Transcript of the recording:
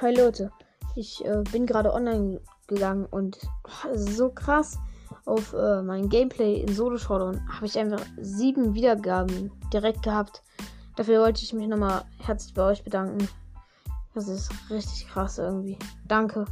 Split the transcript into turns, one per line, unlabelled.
Hi Leute, ich äh, bin gerade online gegangen und oh, so krass auf äh, mein Gameplay in Solo Showdown habe ich einfach sieben Wiedergaben direkt gehabt. Dafür wollte ich mich nochmal herzlich bei euch bedanken. Das ist richtig krass irgendwie. Danke.